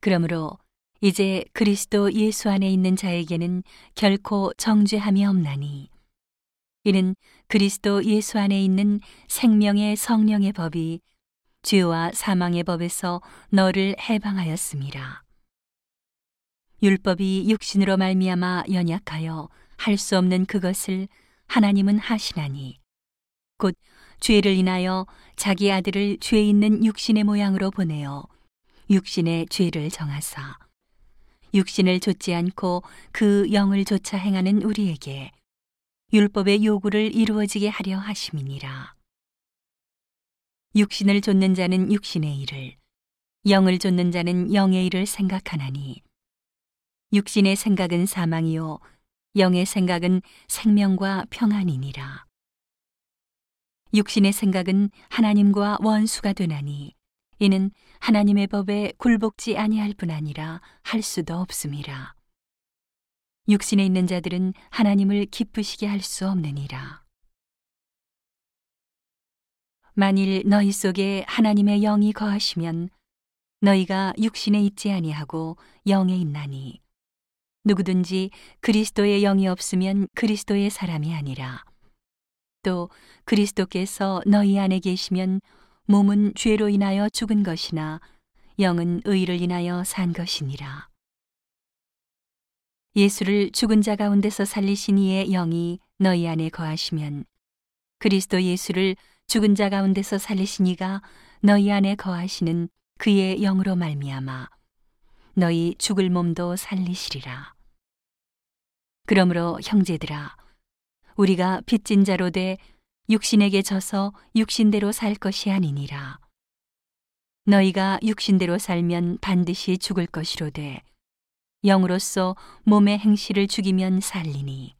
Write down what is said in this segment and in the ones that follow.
그러므로 이제 그리스도 예수 안에 있는 자에게는 결코 정죄함이 없나니 이는 그리스도 예수 안에 있는 생명의 성령의 법이 죄와 사망의 법에서 너를 해방하였습니다. 율법이 육신으로 말미암아 연약하여 할 수 없는 그것을 하나님은 하시나니 곧 죄를 인하여 자기 아들을 죄 있는 육신의 모양으로 보내어 육신의 죄를 정하사 육신을 좇지 않고 그 영을 조차 행하는 우리에게 율법의 요구를 이루어지게 하려 하심이니라. 육신을 좇는 자는 육신의 일을, 영을 좇는 자는 영의 일을 생각하나니, 육신의 생각은 사망이요, 영의 생각은 생명과 평안이니라. 육신의 생각은 하나님과 원수가 되나니, 이는 하나님의 법에 굴복지 아니할 뿐 아니라 할 수도 없음이라. 육신에 있는 자들은 하나님을 기쁘시게 할 수 없느니라. 만일 너희 속에 하나님의 영이 거하시면 너희가 육신에 있지 아니하고 영에 있나니 누구든지 그리스도의 영이 없으면 그리스도의 사람이 아니라 또 그리스도께서 너희 안에 계시면 몸은 죄로 인하여 죽은 것이나 영은 의를 인하여 산 것이니라. 예수를 죽은 자 가운데서 살리신 이의 영이 너희 안에 거하시면 그리스도 예수를 죽은 자 가운데서 살리신 이가 너희 안에 거하시는 그의 영으로 말미암아 너희 죽을 몸도 살리시리라. 그러므로 형제들아 우리가 빚진 자로 돼 육신에게 져서 육신대로 살 것이 아니니라. 너희가 육신대로 살면 반드시 죽을 것이로되 영으로서 몸의 행실을 죽이면 살리니.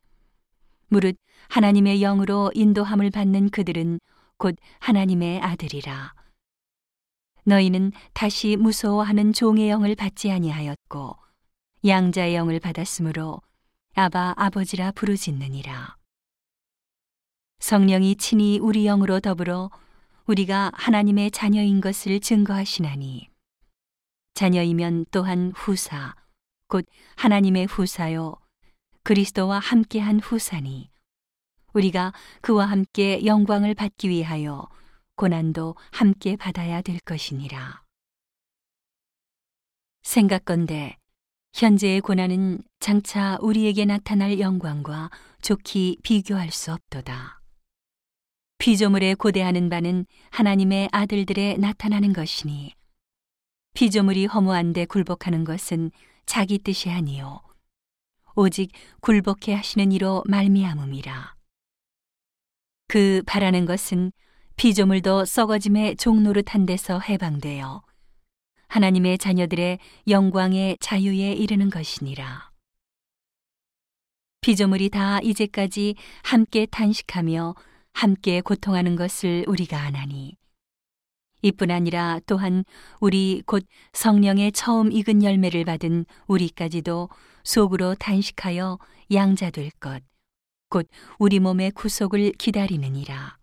무릇 하나님의 영으로 인도함을 받는 그들은 곧 하나님의 아들이라. 너희는 다시 무서워하는 종의 영을 받지 아니하였고 양자의 영을 받았으므로 아바 아버지라 부르짖느니라 성령이 친히 우리 영으로 더불어 우리가 하나님의 자녀인 것을 증거하시나니 자녀이면 또한 후사 곧 하나님의 후사요 그리스도와 함께한 후사니 우리가 그와 함께 영광을 받기 위하여 고난도 함께 받아야 될 것이니라. 생각건대 현재의 고난은 장차 우리에게 나타날 영광과 좋게 비교할 수 없도다. 피조물에 고대하는 바는 하나님의 아들들에 나타나는 것이니 피조물이 허무한데 굴복하는 것은 자기 뜻이 아니요. 오직 굴복해 하시는 이로 말미암음이라. 그 바라는 것은 피조물도 썩어짐의 종노릇한 데서 해방되어 하나님의 자녀들의 영광의 자유에 이르는 것이니라. 피조물이 다 이제까지 함께 탄식하며 함께 고통하는 것을 우리가 아나니 이뿐 아니라 또한 우리 곧 성령의 처음 익은 열매를 받은 우리까지도 속으로 단식하여 양자될 것, 곧 우리 몸의 구속을 기다리느니라.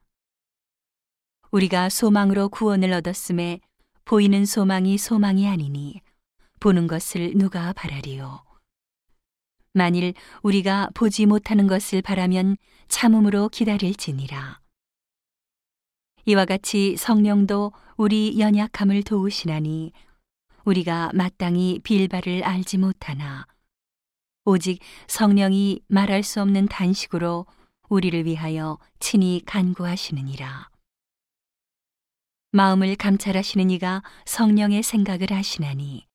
우리가 소망으로 구원을 얻었음에 보이는 소망이 소망이 아니니 보는 것을 누가 바라리요. 만일 우리가 보지 못하는 것을 바라면 참음으로 기다릴지니라. 이와 같이 성령도 우리 연약함을 도우시나니 우리가 마땅히 빌바를 알지 못하나 오직 성령이 말할 수 없는 단식으로 우리를 위하여 친히 간구하시느니라. 마음을 감찰하시는 이가 성령의 생각을 하시나니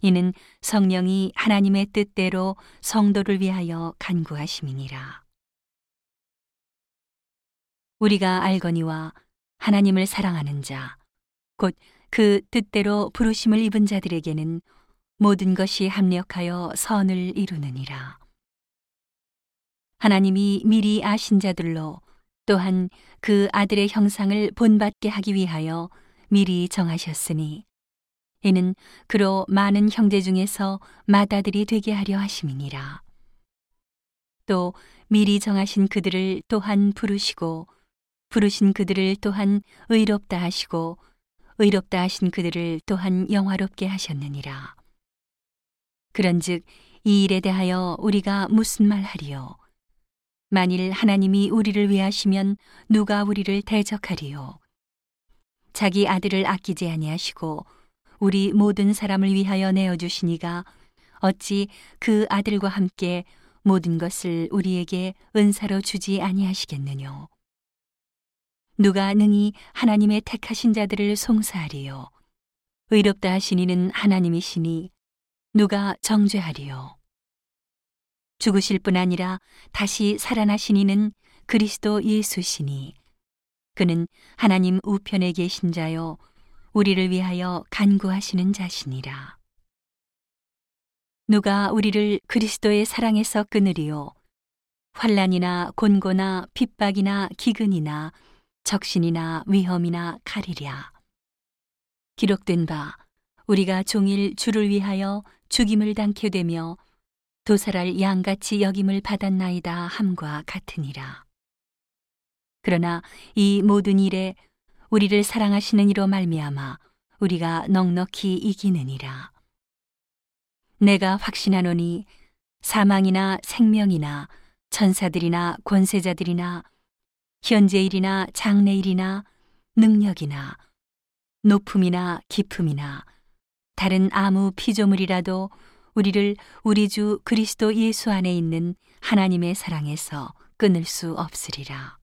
이는 성령이 하나님의 뜻대로 성도를 위하여 간구하심이니라. 우리가 알거니와 하나님을 사랑하는 자, 곧 그 뜻대로 부르심을 입은 자들에게는 모든 것이 합력하여 선을 이루느니라. 하나님이 미리 아신 자들로 또한 그 아들의 형상을 본받게 하기 위하여 미리 정하셨으니 이는 그로 많은 형제 중에서 맏아들이 되게 하려 하심이니라. 또 미리 정하신 그들을 또한 부르시고 부르신 그들을 또한 의롭다 하시고 의롭다 하신 그들을 또한 영화롭게 하셨느니라. 그런즉 이 일에 대하여 우리가 무슨 말 하리요? 만일 하나님이 우리를 위하시면 누가 우리를 대적하리요? 자기 아들을 아끼지 아니하시고 우리 모든 사람을 위하여 내어 주시니가 어찌 그 아들과 함께 모든 것을 우리에게 은사로 주지 아니하시겠느뇨? 누가 능히 하나님의 택하신 자들을 송사하리요? 의롭다 하시니는 하나님이시니 누가 정죄하리요? 죽으실 뿐 아니라 다시 살아나시니는 그리스도 예수시니 그는 하나님 우편에 계신 자요 우리를 위하여 간구하시는 자시니라. 누가 우리를 그리스도의 사랑에서 끊으리요 환란이나 곤고나 핍박이나 기근이나 적신이나 위험이나 칼이랴. 기록된 바 우리가 종일 주를 위하여 죽임을 당케 되며 도살할 양같이 여김을 받았나이다 함과 같으니라. 그러나 이 모든 일에 우리를 사랑하시는 이로 말미암아 우리가 넉넉히 이기느니라. 내가 확신하노니 사망이나 생명이나 천사들이나 권세자들이나 현재일이나 장래일이나 능력이나 높음이나 깊음이나 다른 아무 피조물이라도 우리를 우리 주 그리스도 예수 안에 있는 하나님의 사랑에서 끊을 수 없으리라.